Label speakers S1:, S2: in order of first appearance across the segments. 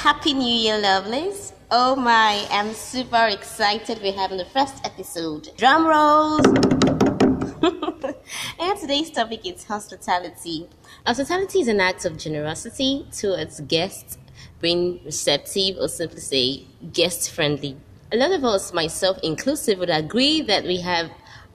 S1: Happy New Year, lovelies! Oh my, I'm super excited we're having the first episode. Drum rolls! and today's topic is hospitality. Hospitality is an act of generosity towards guests, being receptive, or simply say guest friendly. A lot of us, myself inclusive, would agree that we have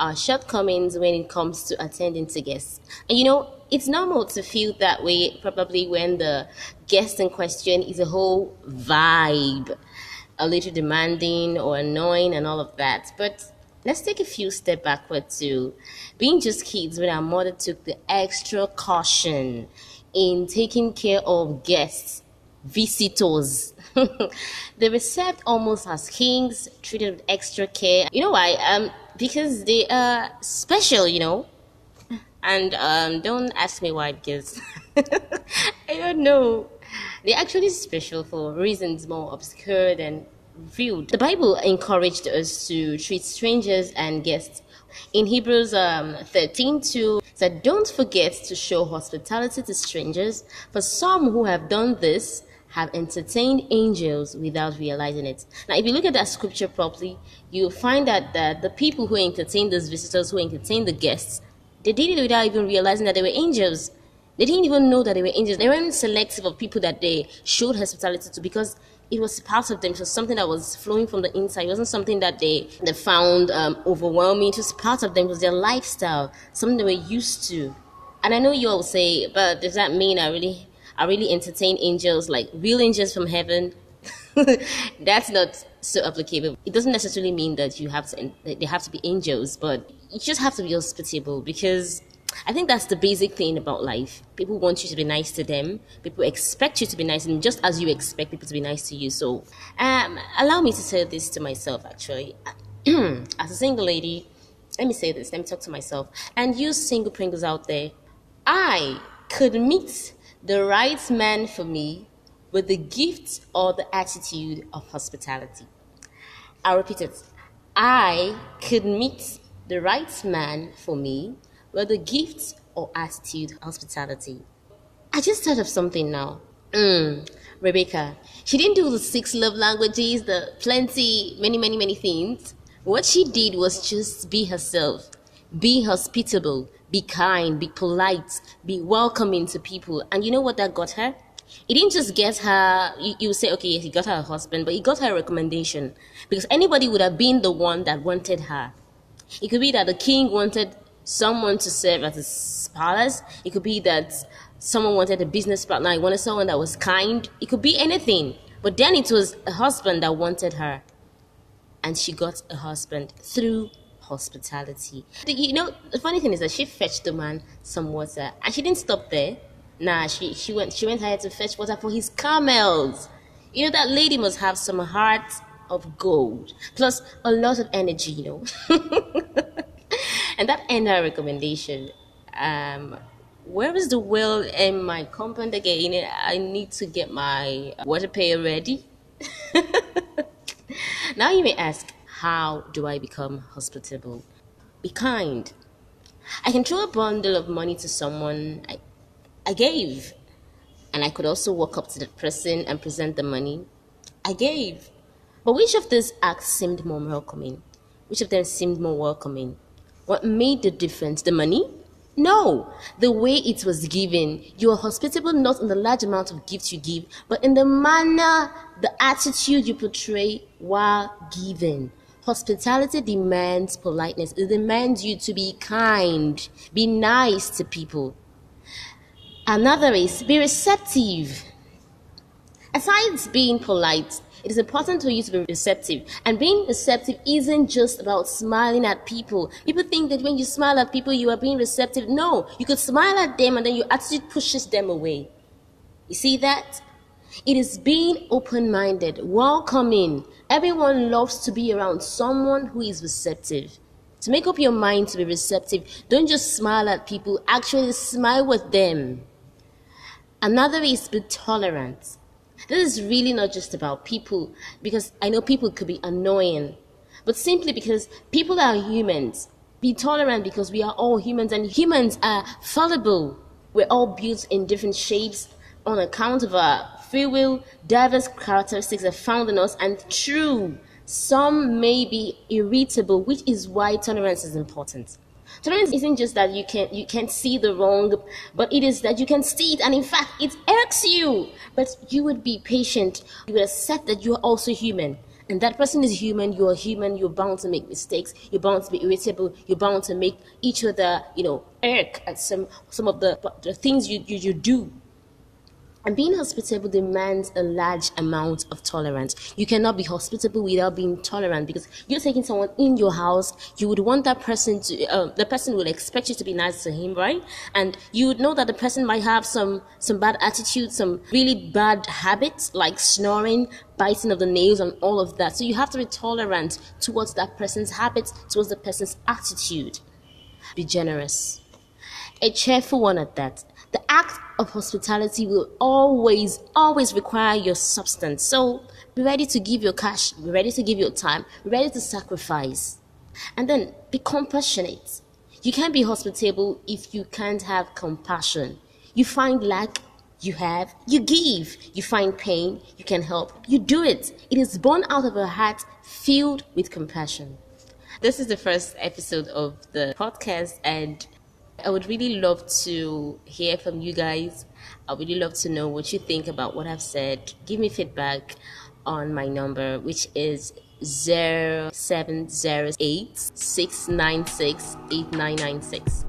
S1: our shortcomings when it comes to attending to guests. And you know, it's normal to feel that way probably when the guest in question is a whole vibe, a little demanding or annoying and all of that. But let's take a few steps backward to being just kids when our mother took the extra caution in taking care of guests, visitors. they were served almost as kings, treated with extra care. You know why? Um, because they are special, you know. And um, don't ask me why, because I don't know. They're actually special for reasons more obscure than revealed. The Bible encouraged us to treat strangers and guests. In Hebrews um, 13 2, said, Don't forget to show hospitality to strangers, for some who have done this have entertained angels without realizing it. Now, if you look at that scripture properly, you'll find that, that the people who entertained those visitors, who entertained the guests, they did it without even realizing that they were angels. They didn't even know that they were angels. They weren't selective of people that they showed hospitality to because it was part of them. It was something that was flowing from the inside. It wasn't something that they, they found um, overwhelming. It was part of them. It was their lifestyle, something they were used to. And I know you all say, but does that mean I really I really entertain angels, like real angels from heaven. That's not so applicable. It doesn't necessarily mean that you have to, they have to be angels, but you just have to be hospitable because I think that's the basic thing about life. People want you to be nice to them. People expect you to be nice, and just as you expect people to be nice to you. So, um, allow me to say this to myself. Actually, as a single lady, let me say this. Let me talk to myself. And you single Pringles out there, I could meet the right man for me with the gift or the attitude of hospitality. I'll repeat it. I could meet the right man for me with the gift or attitude hospitality. I just thought of something now. Mm, Rebecca, she didn't do the six love languages, the plenty, many, many, many things. What she did was just be herself, be hospitable, be kind, be polite, be welcoming to people. And you know what that got her? It didn't just get her, you, you say, okay, yes, he got her a husband, but he got her a recommendation. Because anybody would have been the one that wanted her. It could be that the king wanted someone to serve at his palace. It could be that someone wanted a business partner. He wanted someone that was kind. It could be anything. But then it was a husband that wanted her. And she got a husband through hospitality. You know, the funny thing is that she fetched the man some water, and she didn't stop there. Nah, she she went she went ahead to fetch water for his camels. You know that lady must have some heart of gold, plus a lot of energy. You know, and that ended her recommendation. Um, where is the will in my compound again? I need to get my water pail ready. now you may ask, how do I become hospitable? Be kind. I can throw a bundle of money to someone I, I gave, and I could also walk up to the person and present the money I gave. But which of these acts seemed more welcoming? Which of them seemed more welcoming? What made the difference? The money? No, the way it was given. You are hospitable not in the large amount of gifts you give, but in the manner, the attitude you portray while giving. Hospitality demands politeness. It demands you to be kind, be nice to people. Another is be receptive. Aside being polite, it is important for you to be receptive. And being receptive isn't just about smiling at people. People think that when you smile at people, you are being receptive. No, you could smile at them and then your attitude pushes them away. You see that? It is being open minded, welcoming. Everyone loves to be around someone who is receptive. To make up your mind to be receptive, don't just smile at people, actually smile with them. Another is be tolerant. This is really not just about people, because I know people could be annoying, but simply because people are humans. Be tolerant because we are all humans and humans are fallible. We're all built in different shapes on account of our free will. Diverse characteristics are found in us and true. Some may be irritable, which is why tolerance is important. Tolerance isn't just that you can you can see the wrong, but it is that you can see it, and in fact, it irks you. But you would be patient. You would accept that you are also human, and that person is human. You are human. You're bound to make mistakes. You're bound to be irritable. You're bound to make each other, you know, irk at some some of the the things you you, you do. And being hospitable demands a large amount of tolerance. You cannot be hospitable without being tolerant because you're taking someone in your house. You would want that person to, uh, the person will expect you to be nice to him, right? And you would know that the person might have some, some bad attitude, some really bad habits like snoring, biting of the nails and all of that. So you have to be tolerant towards that person's habits, towards the person's attitude. Be generous. A cheerful one at that the act of hospitality will always, always require your substance. So be ready to give your cash, be ready to give your time, be ready to sacrifice. And then be compassionate. You can't be hospitable if you can't have compassion. You find lack, you have, you give. You find pain, you can help, you do it. It is born out of a heart filled with compassion. This is the first episode of the podcast, and I would really love to hear from you guys. I would really love to know what you think about what I've said. Give me feedback on my number, which is 0708 696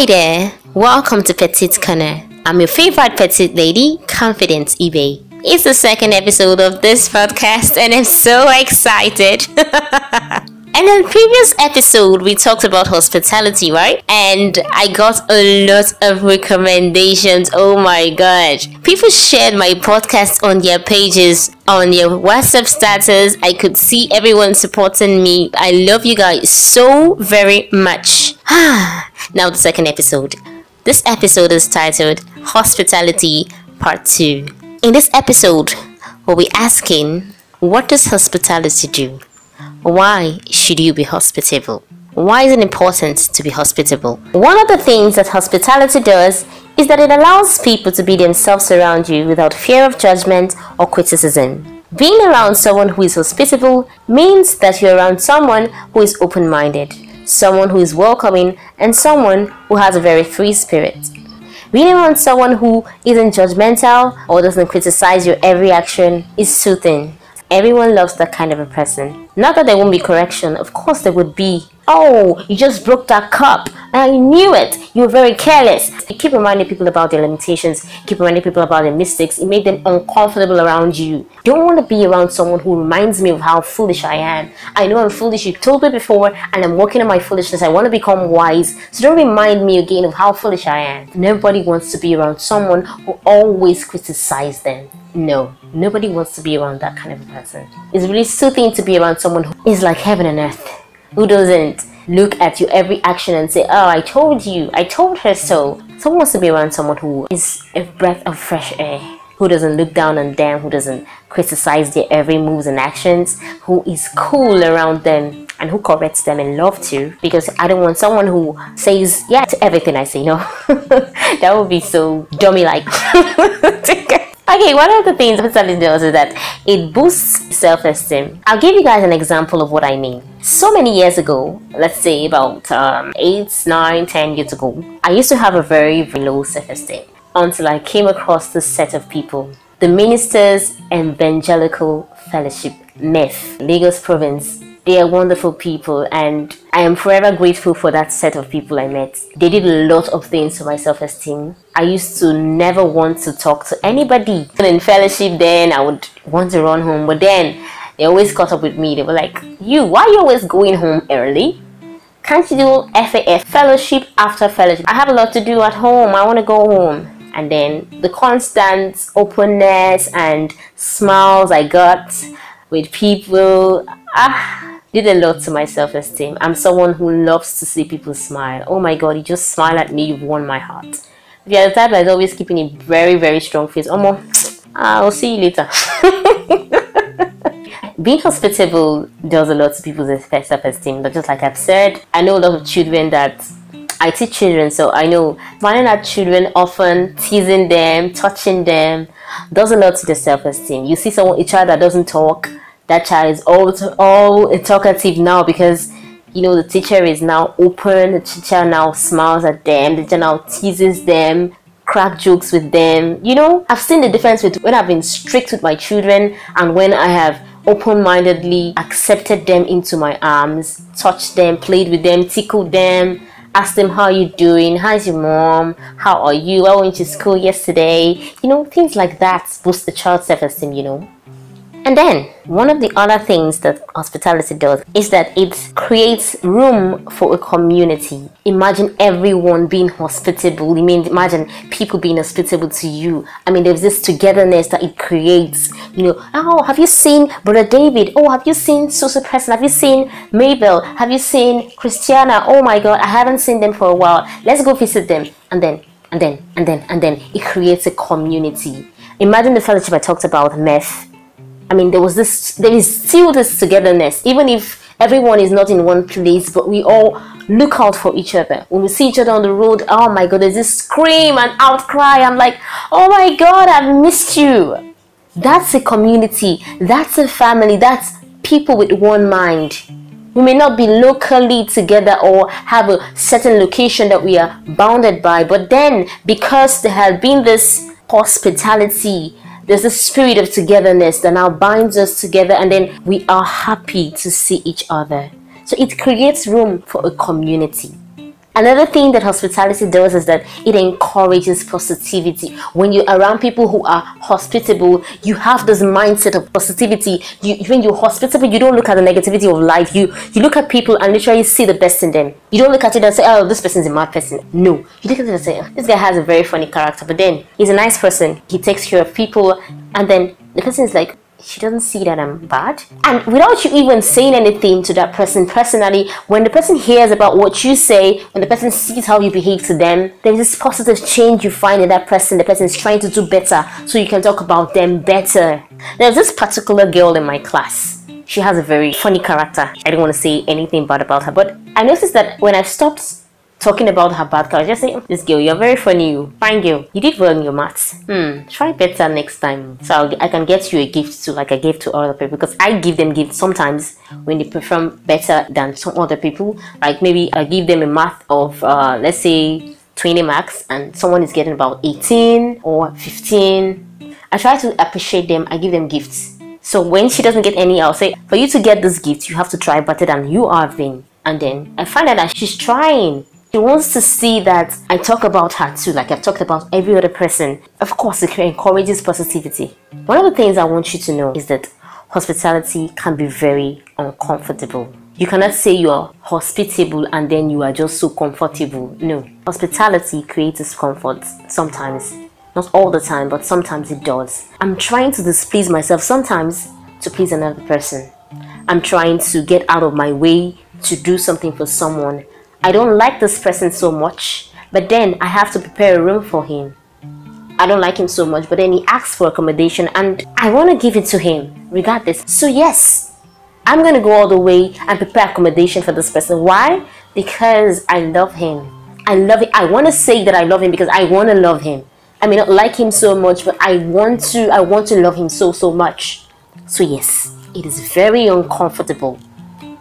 S1: Hi there, welcome to Petite Corner. I'm your favorite petite lady, Confidence eBay. It's the second episode of this podcast, and I'm so excited. And in the previous episode, we talked about hospitality, right? And I got a lot of recommendations. Oh my god. People shared my podcast on their pages, on their WhatsApp status. I could see everyone supporting me. I love you guys so very much. now, the second episode. This episode is titled Hospitality Part 2. In this episode, we'll be asking, What does hospitality do? Why should you be hospitable? Why is it important to be hospitable? One of the things that hospitality does is that it allows people to be themselves around you without fear of judgment or criticism. Being around someone who is hospitable means that you're around someone who is open minded, someone who is welcoming, and someone who has a very free spirit. Being around someone who isn't judgmental or doesn't criticize your every action is soothing Everyone loves that kind of a person. Not that there won't be correction, of course there would be. Oh, you just broke that cup. I knew it. You were very careless. You keep reminding people about their limitations, keep reminding people about their mistakes. It made them uncomfortable around you. Don't want to be around someone who reminds me of how foolish I am. I know I'm foolish. You told me before, and I'm working on my foolishness. I want to become wise. So don't remind me again of how foolish I am. Nobody wants to be around someone who always criticizes them. No, nobody wants to be around that kind of a person. It's really soothing to be around someone who is like heaven and earth, who doesn't look at your every action and say, Oh, I told you, I told her so. Someone wants to be around someone who is a breath of fresh air, who doesn't look down on them, who doesn't criticize their every moves and actions, who is cool around them and who corrects them in love too. Because I don't want someone who says yeah to everything I say. No, that would be so dummy like. Okay, one of the things hospitality does is that it boosts self-esteem. I'll give you guys an example of what I mean. So many years ago, let's say about um, 8, 9, 10 years ago, I used to have a very, very low self-esteem until I came across this set of people. The Ministers Evangelical Fellowship, MEF, Lagos Province, they are wonderful people, and I am forever grateful for that set of people I met. They did a lot of things for my self esteem. I used to never want to talk to anybody. In fellowship, then I would want to run home, but then they always caught up with me. They were like, You, why are you always going home early? Can't you do FAF fellowship after fellowship? I have a lot to do at home. I want to go home and then the constant openness and smiles I got with people ah did a lot to my self-esteem. I'm someone who loves to see people smile. Oh my god, you just smile at me, you've won my heart. If you're the type that's always keeping a very, very strong face, Oh Omo, I'll see you later. Being hospitable does a lot to people's self-esteem, but just like I've said, I know a lot of children that I teach children, so I know smiling at children often, teasing them, touching them, does a lot to their self-esteem. You see someone, a child that doesn't talk, that child is all all talkative now because you know the teacher is now open. The teacher now smiles at them. The teacher now teases them, crack jokes with them. You know, I've seen the difference with when I've been strict with my children and when I have open-mindedly accepted them into my arms, touched them, played with them, tickled them asked them how you doing how's your mom how are you i went to school yesterday you know things like that boost the child's self-esteem you know and then, one of the other things that hospitality does is that it creates room for a community. Imagine everyone being hospitable. I mean, imagine people being hospitable to you. I mean, there's this togetherness that it creates. You know, oh, have you seen Brother David? Oh, have you seen Susan Person? Have you seen Mabel? Have you seen Christiana? Oh my God, I haven't seen them for a while. Let's go visit them. And then, and then, and then, and then, it creates a community. Imagine the fellowship I talked about, MEF I mean, there was this, there is still this togetherness, even if everyone is not in one place, but we all look out for each other. When we see each other on the road, oh my God, there's this scream and outcry. I'm like, oh my God, I've missed you. That's a community. That's a family. That's people with one mind. We may not be locally together or have a certain location that we are bounded by, but then because there has been this hospitality there's a spirit of togetherness that now binds us together and then we are happy to see each other. So it creates room for a community. Another thing that hospitality does is that it encourages positivity. When you're around people who are hospitable, you have this mindset of positivity. You, when you're hospitable, you don't look at the negativity of life. You you look at people and literally see the best in them. You don't look at it and say, "Oh, this person's a mad person." No, you look at it and say, "This guy has a very funny character," but then he's a nice person. He takes care of people, and then the person is like, she doesn't see that I'm bad. And without you even saying anything to that person personally, when the person hears about what you say, when the person sees how you behave to them, there's this positive change you find in that person. The person is trying to do better so you can talk about them better. There's this particular girl in my class. She has a very funny character. I don't want to say anything bad about her, but I noticed that when I stopped talking about her bad character. Just saying, this girl, you're very funny, you. Fine girl. You did well in your maths. Hmm, try better next time. So I'll, i can get you a gift too, like I gave to other people. Because I give them gifts sometimes when they perform better than some other people. Like maybe I give them a math of, uh, let's say, 20 marks and someone is getting about 18 or 15. I try to appreciate them. I give them gifts. So when she doesn't get any, I'll say, for you to get this gift, you have to try better than you are been. And then I find out that she's trying. She wants to see that I talk about her too, like I've talked about every other person. Of course, it encourages positivity. One of the things I want you to know is that hospitality can be very uncomfortable. You cannot say you are hospitable and then you are just so comfortable. No. Hospitality creates discomfort sometimes. Not all the time, but sometimes it does. I'm trying to displease myself sometimes to please another person. I'm trying to get out of my way to do something for someone I don't like this person so much, but then I have to prepare a room for him. I don't like him so much, but then he asks for accommodation and I want to give it to him regardless. So yes, I'm going to go all the way and prepare accommodation for this person. Why? Because I love him. I love it. I want to say that I love him because I want to love him. I may not like him so much, but I want to I want to love him so so much. So yes, it is very uncomfortable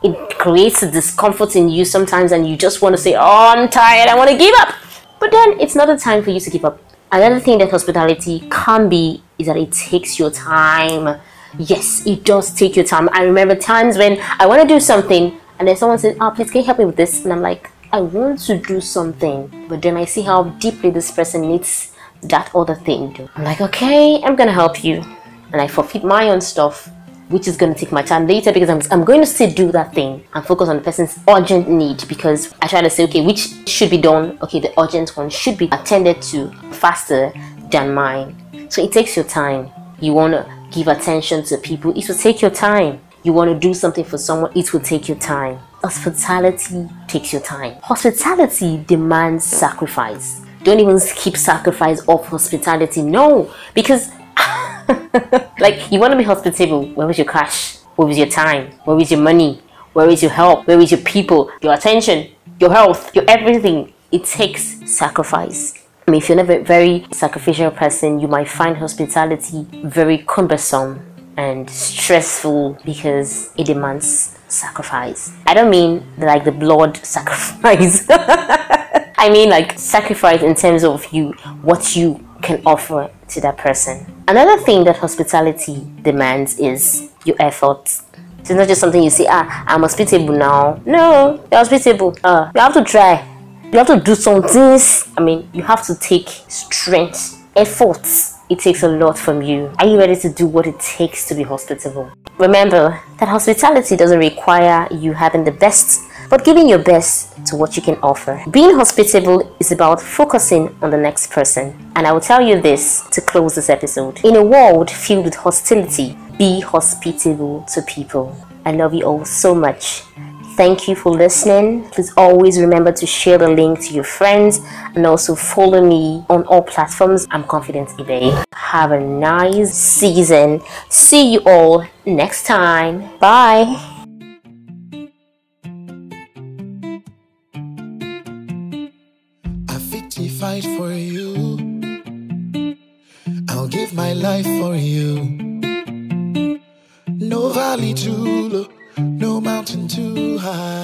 S1: it creates a discomfort in you sometimes and you just want to say, oh, I'm tired, I want to give up. But then it's not a time for you to give up. Another thing that hospitality can be is that it takes your time. Yes, it does take your time. I remember times when I want to do something and then someone says, oh, please, can you help me with this? And I'm like, I want to do something. But then I see how deeply this person needs that other thing. I'm like, okay, I'm going to help you. And I forfeit my own stuff which is going to take my time later because I'm, I'm going to still do that thing and focus on the person's urgent need because I try to say, okay, which should be done? Okay, the urgent one should be attended to faster than mine. So it takes your time. You want to give attention to people, it will take your time. you want to do something for someone, it will take your time. Hospitality takes your time. Hospitality demands sacrifice. Don't even skip sacrifice of hospitality. No, because like you want to be hospitable. Where is your cash? Where is your time? Where is your money? Where is your help? Where is your people? Your attention? Your health? Your everything? It takes sacrifice. I mean, if you're not a very sacrificial person, you might find hospitality very cumbersome and stressful because it demands sacrifice. I don't mean like the blood sacrifice. I mean like sacrifice in terms of you what you can offer to that person. Another thing that hospitality demands is your effort. It's not just something you say, ah, I'm hospitable now. No, you're hospitable. Uh, you have to try. You have to do some things. I mean, you have to take strength, efforts it takes a lot from you. Are you ready to do what it takes to be hospitable? Remember that hospitality doesn't require you having the best, but giving your best to what you can offer. Being hospitable is about focusing on the next person. And I will tell you this to close this episode. In a world filled with hostility, be hospitable to people. I love you all so much. Thank you for listening. Please always remember to share the link to your friends and also follow me on all platforms. I'm confident eBay. Have a nice season. See you all next time. Bye. Life for you. No valley too low no mountain too high.